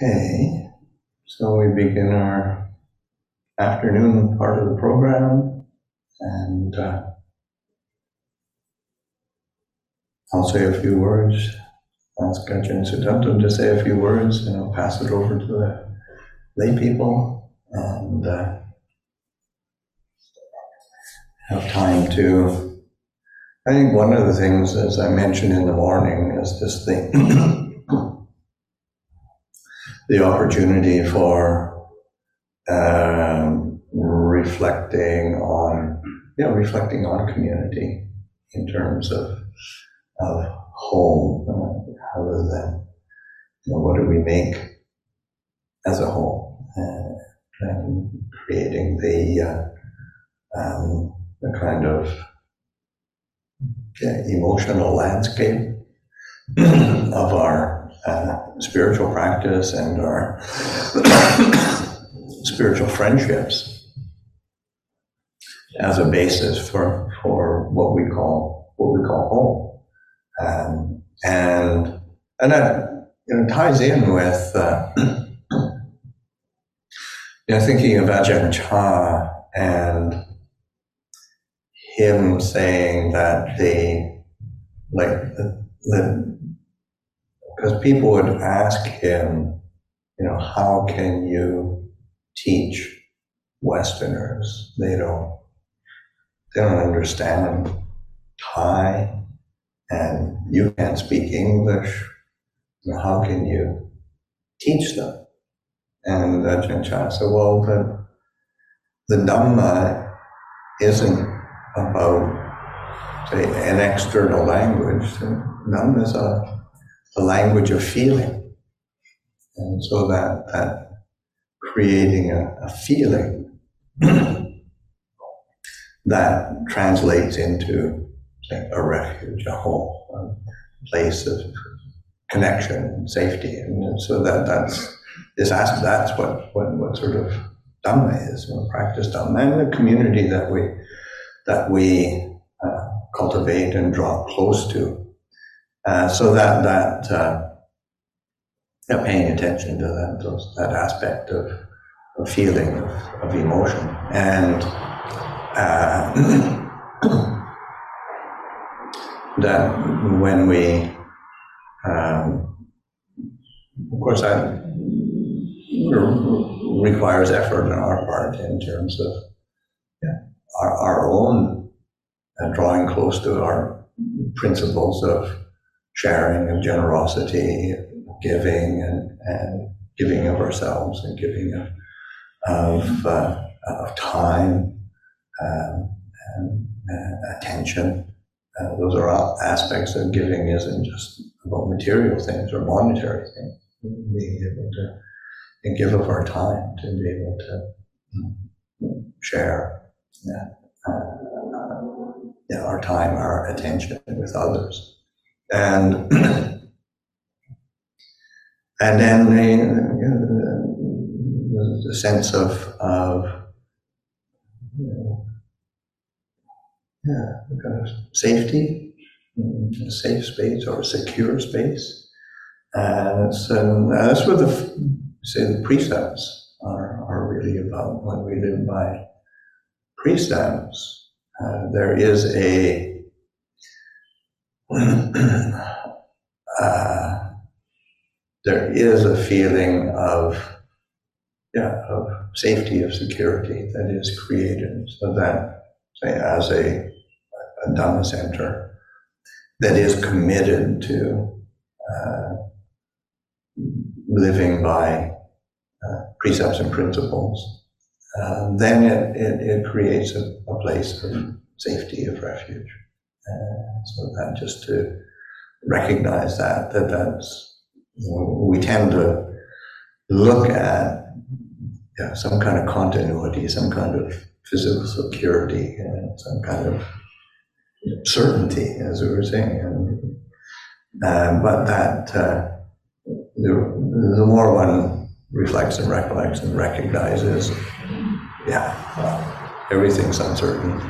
Okay, so we begin our afternoon part of the program, and uh, I'll say a few words. Ask Ajahn Sudanto to say a few words, and I'll pass it over to the lay people, and uh, have time to. I think one of the things, as I mentioned in the morning, is this thing. the opportunity for um, reflecting on, yeah, reflecting on community in terms of of home, uh, other than you know, what do we make as a whole, uh, and creating the uh, um, the kind of yeah, emotional landscape of our uh, spiritual practice and our spiritual friendships as a basis for, for what we call what we call home, um, and and that you know ties in with uh, you know thinking of Ajahn Chah and him saying that the like the, the because people would ask him, you know, how can you teach Westerners? They don't, they don't understand Thai, and you can't speak English. You know, how can you teach them? And Ajahn Chah said, well, the, the Dhamma isn't about, say, an external language. The Dhamma is a the language of feeling. And so that, that creating a, a feeling that translates into say, a refuge, a home, a place of connection and safety. And so that that's this aspect, that's what, what, what sort of Dhamma is, what practice Dhamma, and the community that we that we uh, cultivate and draw close to. Uh, so that that uh, paying attention to that those, that aspect of, of feeling of, of emotion. And uh, that when we um, of course that requires effort on our part in terms of yeah, our, our own uh, drawing close to our principles of sharing and generosity, giving and, and giving of ourselves and giving of, of, uh, of time um, and uh, attention. Uh, those are all aspects of giving isn't just about material things or monetary things. Being able to and give of our time to be able to um, share yeah, uh, yeah, our time, our attention with others and and then the, you know, the, sense of of you know, yeah, kind of safety, a safe space or a secure space, and um, that's what the say the precepts are are really about. When we live by precepts, uh, there is a uh, there is a feeling of yeah of safety of security that is created so that say as a, a Dhamma center that is committed to uh, living by uh, precepts and principles, uh, then it, it, it creates a, a, place of safety, of refuge. Uh, so that just to recognize that, that that's, you know, we tend to look at some kind of continuity, some kind of physical security, and some kind of certainty, as we were saying. And, uh, but that uh, the, the more one reflects and recollects and recognizes, yeah, well, everything's uncertain.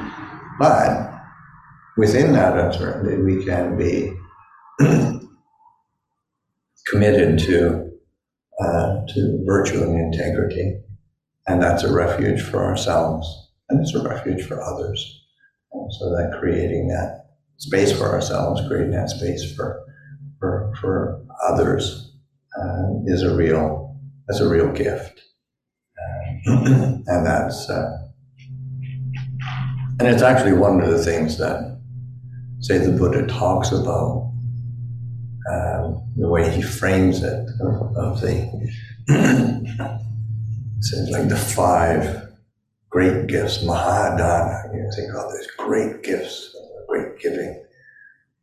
But within that uncertainty, we can be committed to uh, to virtue and integrity. And that's a refuge for ourselves, and it's a refuge for others. So that creating that space for ourselves, creating that space for for, for others uh, is a real that's a real gift, uh, and that's uh, and it's actually one of the things that say the Buddha talks about um, the way he frames it of, of the it's like the five great gifts, Mahadana. You think about these great gifts, great giving.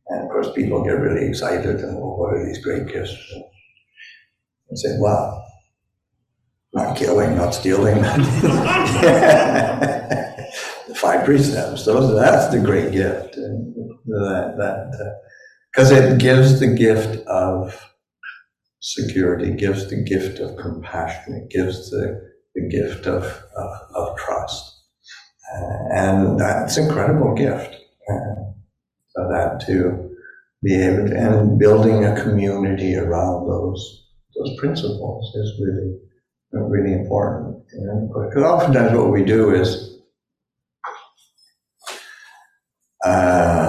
And of course, people get really excited and, well, what are these great gifts? And say, well, not killing, not stealing. the five precepts, those, that's the great gift. And that, that, because uh, it gives the gift of security, gives the gift of compassion, it gives the, the gift of, of, of trust. Uh, and that's an incredible gift. Uh, so that to be able to, and building a community around those those principles is really really important. Because oftentimes what we do is uh,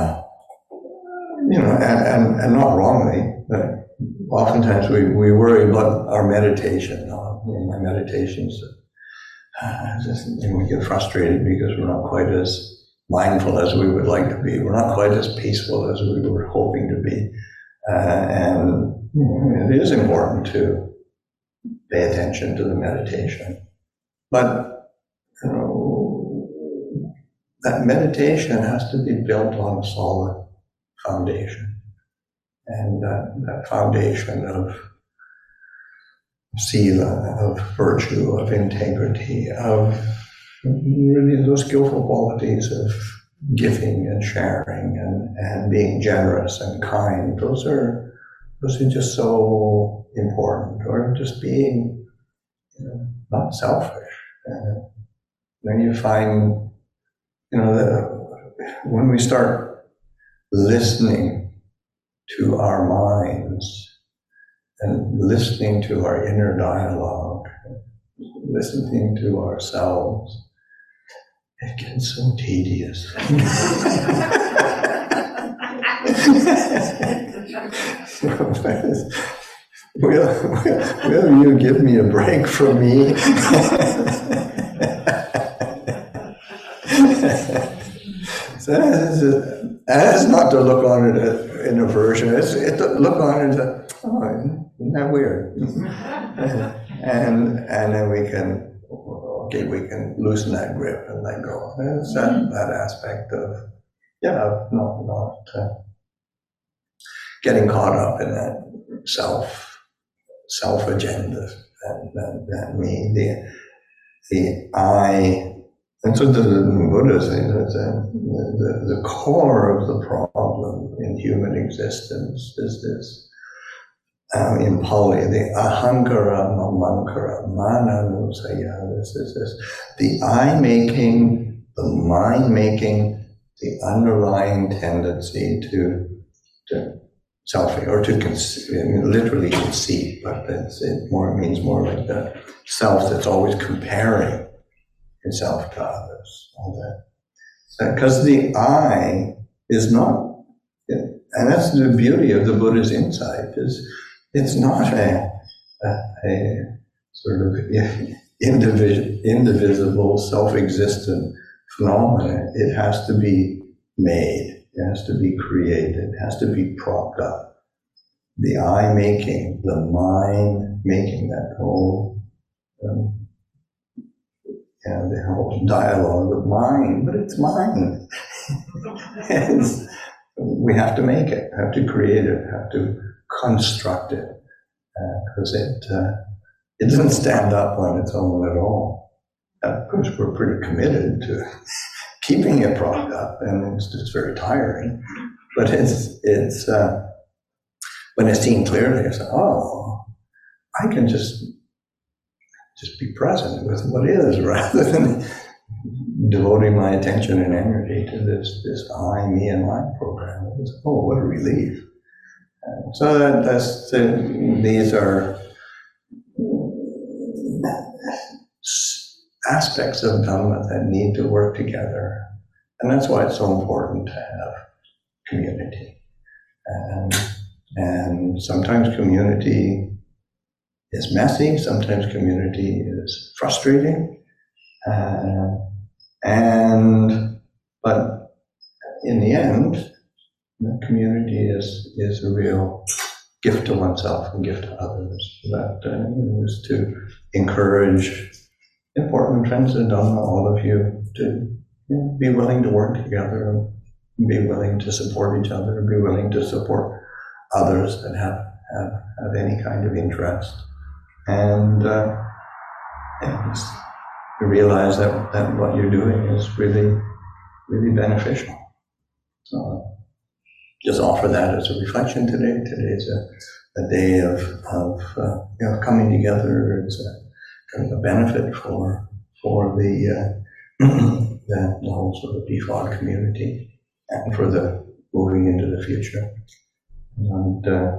and, and, and not wrongly, but oftentimes we, we worry about our meditation. My meditations, uh, just, know, we get frustrated because we're not quite as mindful as we would like to be. We're not quite as peaceful as we were hoping to be. Uh, and it is important to pay attention to the meditation. But, you know, that meditation has to be built on solid foundation. And that, that foundation of sila, of virtue, of integrity, of really those skillful qualities of giving and sharing and, and being generous and kind, those are those are just so important. Or just being you know, not selfish. And then you find, you know, that when we start listening to our minds and listening to our inner dialogue, listening to ourselves, it gets so tedious. will, will you give me a break from me? so that's not to look on it in aversion. It's it to look on it as, oh, isn't that weird? and and then we can okay, we can loosen that grip and let go. It's that mm-hmm. that aspect of yeah, not not uh, getting caught up in that self self agenda that, that, that me the the I and so the, Buddha says that the, the, core of the problem in human existence is this. Um, in Pali, the ahankara mamankara, mananusaya, this is this, the I making, the mind making, the underlying tendency to, to selfing, or to conceive, literally conceive, but it more it means more like the self that's always comparing itself to others. All that. Because the I is not, and that's the beauty of the Buddha's insight, is it's not a, a, a sort of indivis- indivisible, self-existent phenomenon. It has to be made. It has to be created. It has to be propped up. The I making, the mind making that whole um, and the whole dialogue of mine, but it's mine. it's, we have to make it, have to create it, have to construct it, because uh, it uh, it doesn't stand up on its own at all. of course, we're pretty committed to keeping it propped up, and it's just very tiring. But it's it's uh, when it's seen clearly, it's oh, I can just just be present with what is rather than devoting my attention and energy to this this I, me, and my program. Oh, what a relief! So that, that's the, these are aspects of Dhamma that need to work together. And that's why it's so important to have community. And, and sometimes community is messy, sometimes community is frustrating. Uh, and, but in the end, the community is, is a real gift to oneself and gift to others. That uh, is to encourage important friends Dhamma, all of you, to you know, be willing to work together, be willing to support each other, be willing to support others that have, have, have any kind of interest. And, uh, realize that, that what you're doing is really, really beneficial. So just offer that as a reflection today. Today's a, a day of, of uh, you know, coming together. It's a kind of a benefit for, for the, uh, the, whole sort of BFOD community and for the moving into the future. And uh,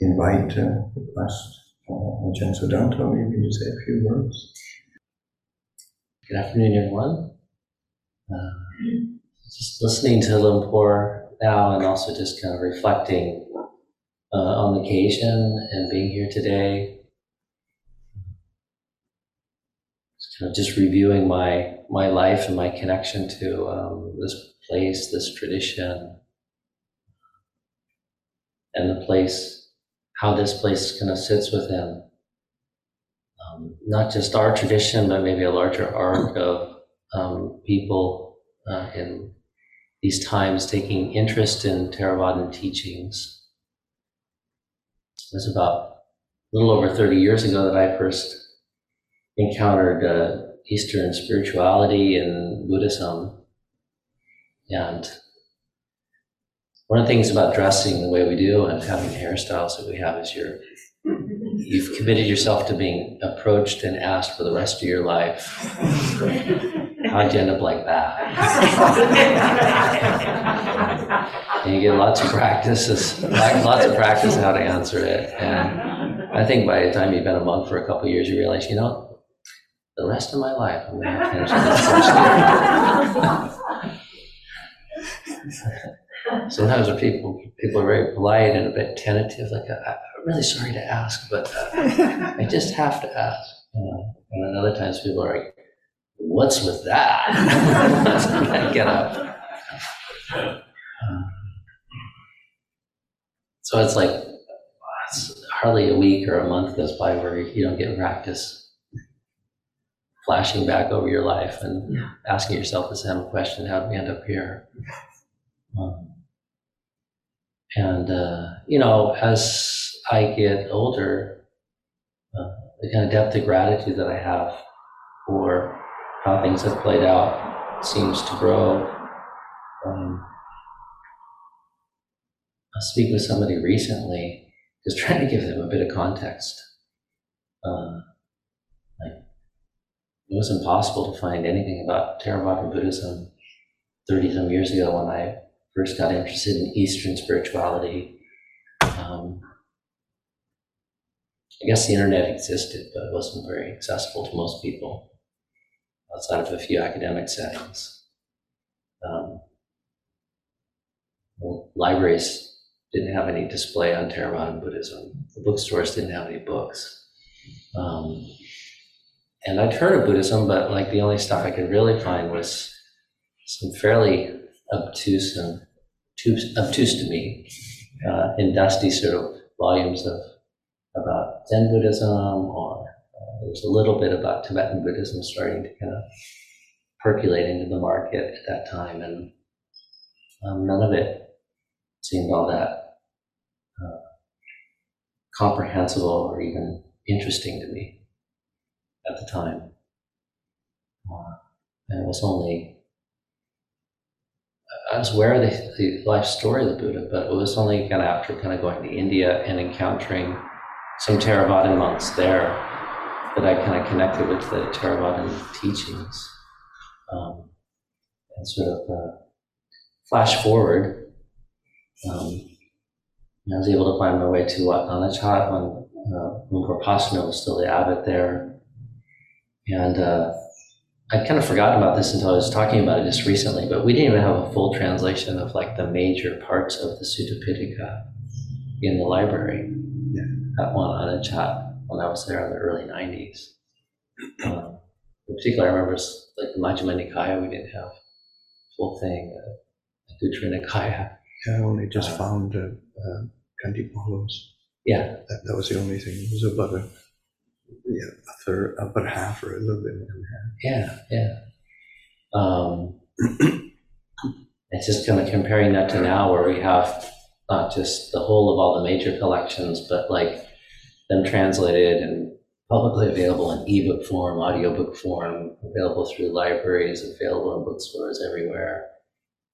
invite, uh, request uh, Ajahn Sudanto maybe you say a few words. Good afternoon, everyone. Uh, just listening to Luang Por now and also just kind of reflecting uh, on the occasion and being here today. Just kind of just reviewing my my life and my connection to um, this place, this tradition, and the place, how this place kind of sits within um, not just our tradition, but maybe a larger arc of um, people uh, in these times taking interest in Theravadan teachings. It was about a little over 30 years ago that I first encountered uh, Eastern spirituality and Buddhism. And one of the things about dressing the way we do and having the hairstyles that we have is you're you've committed yourself to being approached and asked for the rest of your life. How'd you end up like that? and you get lots of practices, lots of practice how to answer it. And I think by the time you've been a monk for a couple years, you realize, you know, the rest of my life, I'm going to this Sometimes people people are very polite and a bit tentative, like I'm really sorry to ask, but uh, I just have to ask. You know? And then other times people are like, "What's with that?" get up. so it's like it's hardly a week or a month goes by where you don't get practice flashing back over your life and yeah. asking yourself the same question: How did we end up here? Um, and, uh, you know, as I get older, uh, the kind of depth of gratitude that I have for how things have played out seems to grow. Um, I speak with somebody recently, just trying to give them a bit of context. Uh, like, it was impossible to find anything about Theravada Buddhism 30 some years ago when I first got interested in Eastern spirituality. Um, I guess the internet existed, but it wasn't very accessible to most people outside of a few academic settings. Um, well, libraries didn't have any display on Theravada Buddhism. The bookstores didn't have any books. Um, and I'd heard of Buddhism, but like the only stuff I could really find was some fairly obtuse and obtuse to me uh, in dusty sort of volumes of about Zen Buddhism, or uh, there was a little bit about Tibetan Buddhism starting to kind of percolate into the market at that time, and um, none of it seemed all that uh, comprehensible or even interesting to me at the time. Uh, and it was only I was aware of the, the life story of the Buddha, but it was only kind of after kind of going to India and encountering some Theravadan monks there that I kind of connected with the Theravadan teachings. Um, and sort of uh, flash forward, um, I was able to find my way to Wat Nanachat when uh, Luang Por Pasanno was still the abbot there. And uh, I'd kind of forgotten about this until I was talking about it just recently, but we didn't even have a full translation of like the major parts of the Sutta Pitaka in the library at one on a chat when I was there in the early 90s. Um, in particular, I remember like the Majjhima Nikaya, we didn't have full thing, uh, the Anguttara Nikaya. Yeah, I only just Uh, found uh, uh, Polos. Yeah, That, that was the only thing. It was about a, yeah, a third, about half or a little bit more than half. yeah, yeah. Um, it's just kind of comparing that to now where we have not just the whole of all the major collections, but like them translated and publicly available in ebook form, audiobook form, available through libraries, available in bookstores everywhere,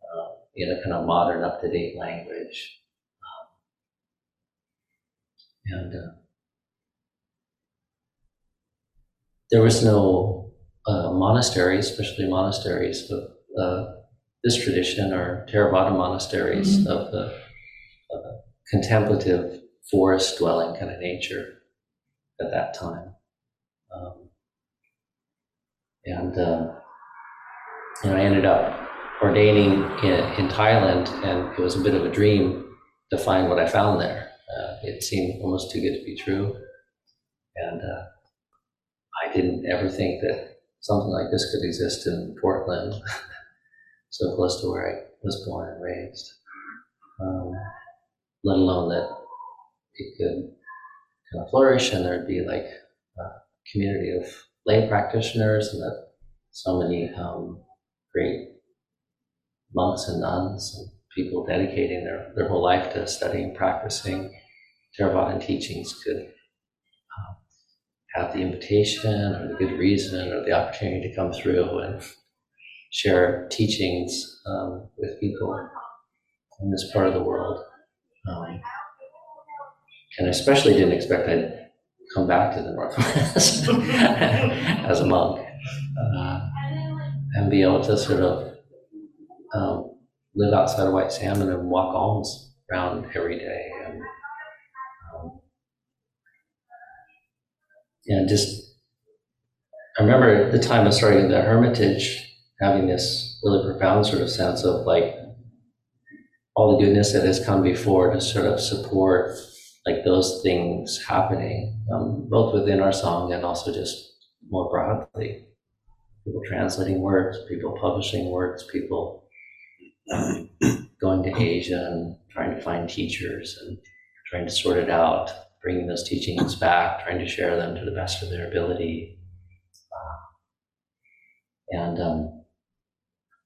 uh, in a kind of modern, up to date language. Um, and uh, there was no uh, monasteries, especially monasteries of uh, this tradition or Theravada monasteries of the uh, contemplative forest dwelling kind of nature at that time. Um, and uh, you know, I ended up ordaining in, in Thailand, and it was a bit of a dream to find what I found there. Uh, it seemed almost too good to be true, and uh, I didn't ever think that something like this could exist in Portland, so close to where I was born and raised. Um, let alone that it could kind of flourish and there'd be like a community of lay practitioners and that so many um, great monks and nuns and people dedicating their, their whole life to studying, and practicing Theravadan teachings could have the invitation or the good reason or the opportunity to come through and share teachings um, with people in this part of the world. Um, and I especially didn't expect I'd come back to the Northwest as a monk uh, and be able to sort of um, live outside of White Salmon and walk alms around every day and um, and just I remember the time of starting the Hermitage having this really profound sort of sense of like all the goodness that has come before to sort of support like those things happening, um, both within our Sangha and also just more broadly. People translating works, people publishing works, people um, going to Asia and trying to find teachers and trying to sort it out, bringing those teachings back, trying to share them to the best of their ability. Uh, and, um,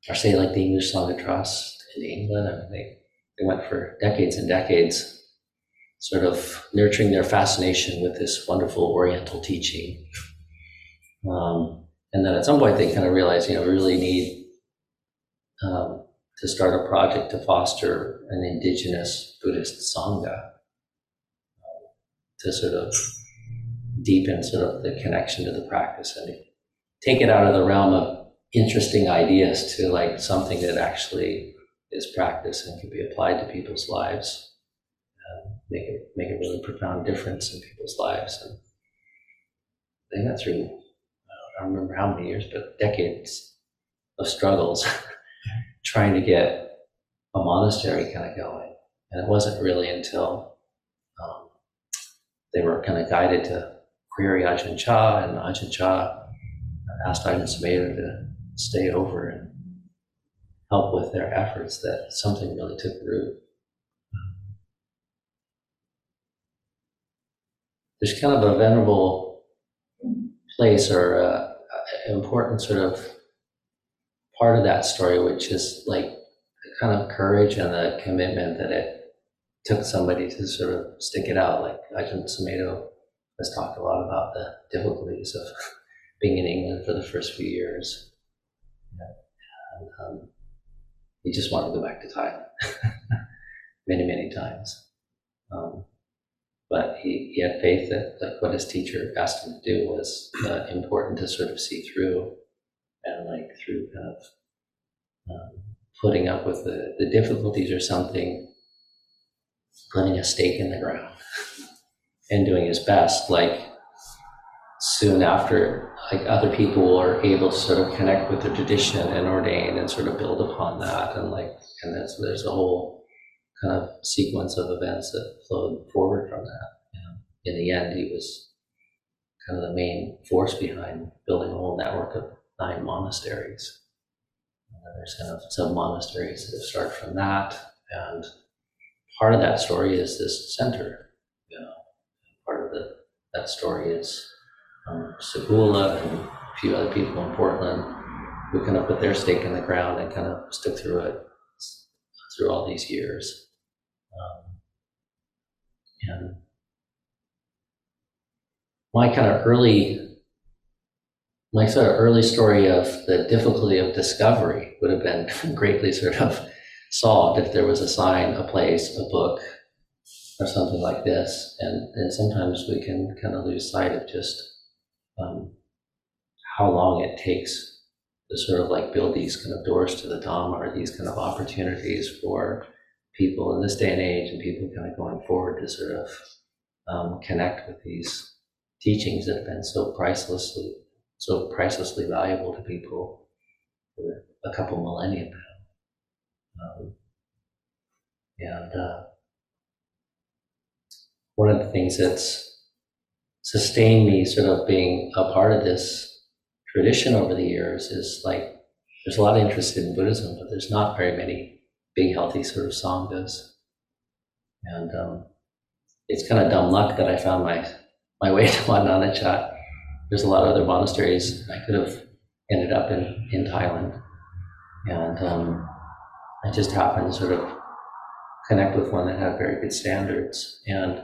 or say like the English Sangha Trust in England, I mean, they, they went for decades and decades sort of nurturing their fascination with this wonderful Oriental teaching. Um, and then at some point they kind of realized, you know, we really need um, to start a project to foster an indigenous Buddhist Sangha to sort of deepen sort of the connection to the practice and take it out of the realm of interesting ideas to like something that actually is practice and can be applied to people's lives make it make a really profound difference in people's lives. And they went through I don't remember how many years, but decades of struggles trying to get a monastery kind of going. And it wasn't really until um, they were kind of guided to query Ajahn Chah, and Ajahn Chah asked Ajahn Sumedho to stay over and help with their efforts that something really took root. there's kind of a venerable place or uh, important sort of part of that story, which is like the kind of courage and the commitment that it took somebody to sort of stick it out. Like Ajahn Sumedho has talked a lot about the difficulties of being in England for the first few years. And, um, he just wanted to go back to Thailand many, many times. Um, but he, he had faith that like what his teacher asked him to do was uh, important to sort of see through and like through kind of um, putting up with the, the difficulties or something putting a stake in the ground and doing his best like soon after like other people are able to sort of connect with the tradition and ordain and sort of build upon that and like and there's there's a whole kind of sequence of events that flowed forward from that. And in the end, he was kind of the main force behind building a whole network of nine monasteries. And there's kind of sub monasteries that start from that, and part of that story is this center. You know, part of the that story is um, Segula and a few other people in Portland who kind of put their stake in the ground and kind of stuck through it through all these years. Um, and my kind of early, my sort of early story of the difficulty of discovery would have been greatly sort of solved if there was a sign, a place, a book, or something like this. And, and sometimes we can kind of lose sight of just um, how long it takes to sort of like build these kind of doors to the Dhamma or these kind of opportunities for people in this day and age and people kind of going forward to sort of um, connect with these teachings that have been so pricelessly, so pricelessly valuable to people for a couple millennia now. Um, and uh, one of the things that's sustained me sort of being a part of this tradition over the years is like there's a lot of interest in Buddhism, but there's not very many big, healthy sort of sanghas. And um, it's kind of dumb luck that I found my my way to Wat Nanachat. There's a lot of other monasteries. I could have ended up in, in Thailand. And um, I just happened to sort of connect with one that had very good standards and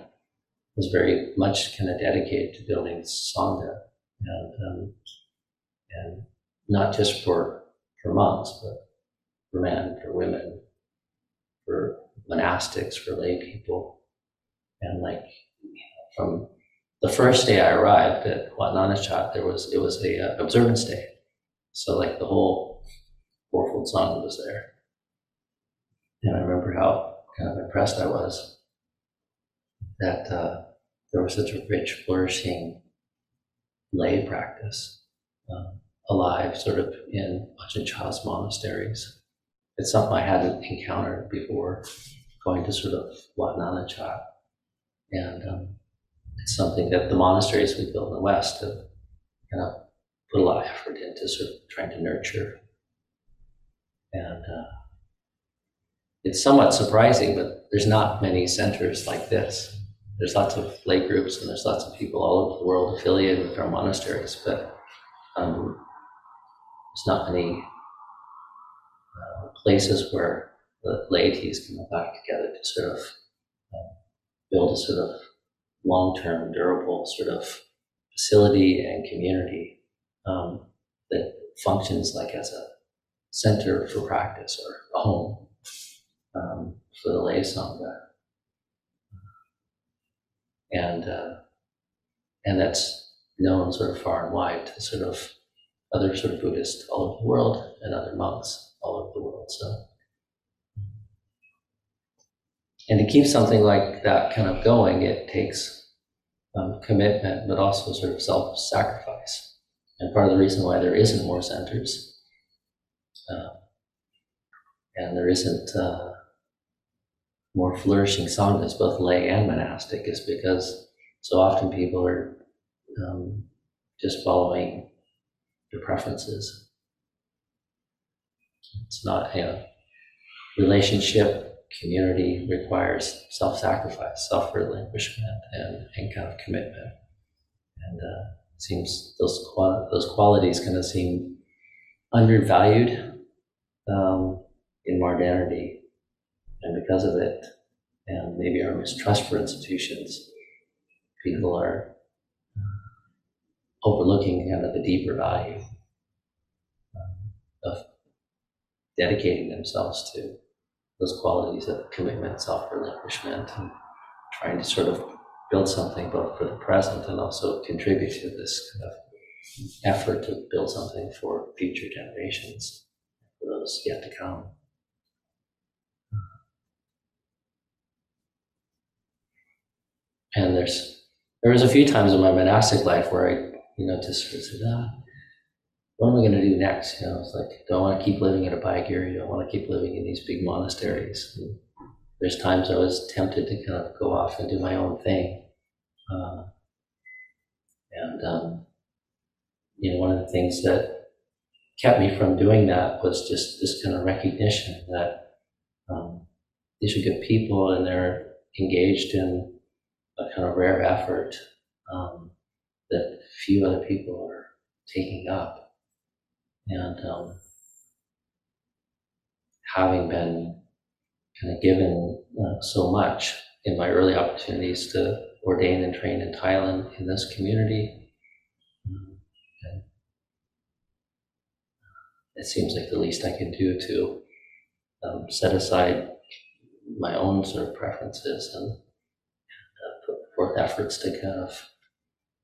was very much kind of dedicated to building Sangha. And um, and not just for for monks, but for men, for women, for monastics, for lay people, and like from the first day I arrived at Wat Nanachat, there was it was a uh, observance day, so like the whole fourfold sangha was there, and I remember how kind of impressed I was that uh, there was such a rich, flourishing lay practice um, alive sort of in Ajahn Chah's monasteries. It's something I hadn't encountered before going to sort of Wat Nanachat. And um, it's something that the monasteries we built in the West have kind of put a lot of effort into sort of trying to nurture. And uh, it's somewhat surprising, but there's not many centers like this. There's lots of lay groups and there's lots of people all over the world affiliated with our monasteries, but um, there's not many uh, places where the laities can go back together to sort of um, build a sort of long-term, durable sort of facility and community um, that functions like as a center for practice or a home um, for the lay sangha, and uh, and that's known sort of far and wide to sort of other sort of Buddhists all over the world and other monks all over the world. So, and to keep something like that kind of going, it takes um, commitment, but also sort of self-sacrifice. And part of the reason why there isn't more centers, uh, and there isn't uh, more flourishing sanghas, both lay and monastic, is because so often people are um, just following their preferences. It's not, know, relationship, community requires self sacrifice, self relinquishment, and, and kind of commitment. And uh, seems those, those qualities kind of seem undervalued um, in modernity. And because of it, and maybe our mistrust for institutions, people are overlooking kind of the deeper value um, of dedicating themselves to those qualities of commitment, self-relinquishment, and trying to sort of build something both for the present and also contribute to this kind of effort to build something for future generations, for those yet to come. And there's there was a few times in my monastic life where I you know, just ah, what am I going to do next? You know, it's like, do I want to keep living in Abhayagiri? Do I want to keep living in these big monasteries? And there's times I was tempted to kind of go off and do my own thing. Uh, and, um, you know, one of the things that kept me from doing that was just this kind of recognition that um, these are good people and they're engaged in a kind of rare effort um, that few other people are taking up. And um, having been kind of given uh, so much in my early opportunities to ordain and train in Thailand in this community, um, and it seems like the least I can do to um, set aside my own sort of preferences and, forth efforts to kind of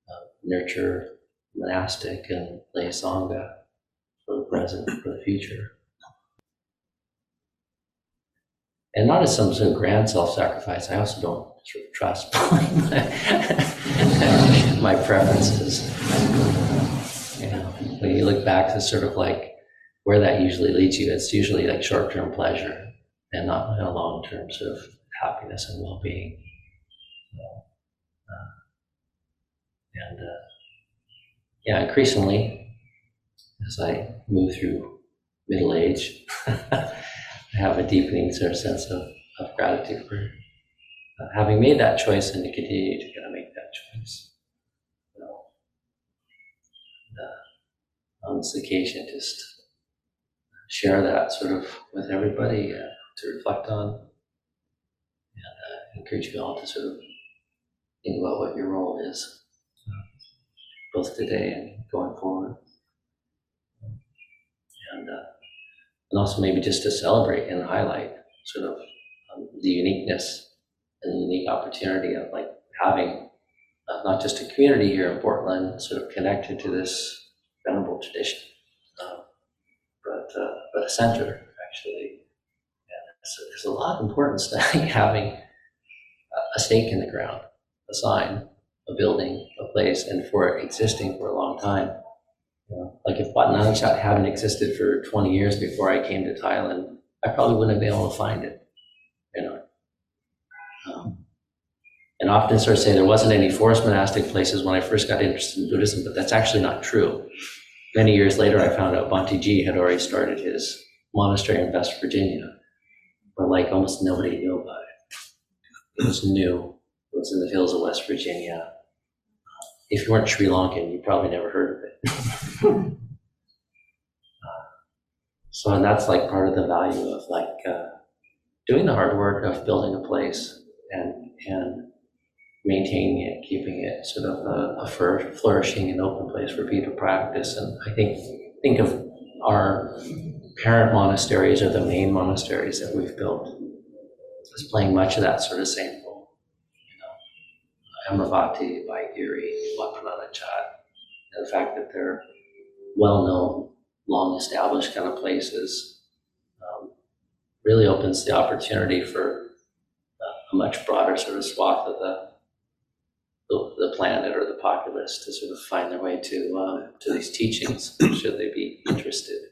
uh, nurture monastic and lay sangha for the present, for the future. And not as some sort of grand self-sacrifice. I also don't sort of trust my, preferences. You know, when you look back to sort of like where that usually leads you, it's usually like short-term pleasure and not a long-term sort of happiness and well-being. Uh, and uh, yeah, increasingly, as I move through middle age, I have a deepening sort of sense of, of gratitude for uh, having made that choice and to continue to kind of make that choice. So, uh, on this occasion, just share that sort of with everybody uh, to reflect on, and uh, encourage you all to sort of about what your role is, both today and going forward. And, uh, and also maybe just to celebrate and highlight sort of um, the uniqueness and the unique opportunity of like having uh, not just a community here in Portland sort of connected to this venerable tradition, uh, but, uh, but a center actually. And so there's a lot of importance to having a stake in the ground, a sign, a building, a place, and for existing for a long time. Like if Wat Nanachat hadn't existed for 20 years before I came to Thailand, I probably wouldn't have been able to find it. You know. Um, and often sort of say there wasn't any forest monastic places when I first got interested in Buddhism, but that's actually not true. Many years later, I found out Bhante had already started his monastery in West Virginia, but like almost nobody knew about it. It was new. Was in the hills of West Virginia. If you weren't Sri Lankan, you probably never heard of it. Uh, so, and that's like part of the value of like uh, doing the hard work of building a place and and maintaining it, keeping it sort of a, a flour- flourishing and open place for people to practice. And I think think of our parent monasteries or the main monasteries that we've built as playing much of that sort of same role. You know, Amaravati, Abhayagiri, and the fact that they're well-known, long-established kind of places um, really opens the opportunity for uh, a much broader sort of swath of the the, the planet or the populace to sort of find their way to um, to these teachings, should they be interested.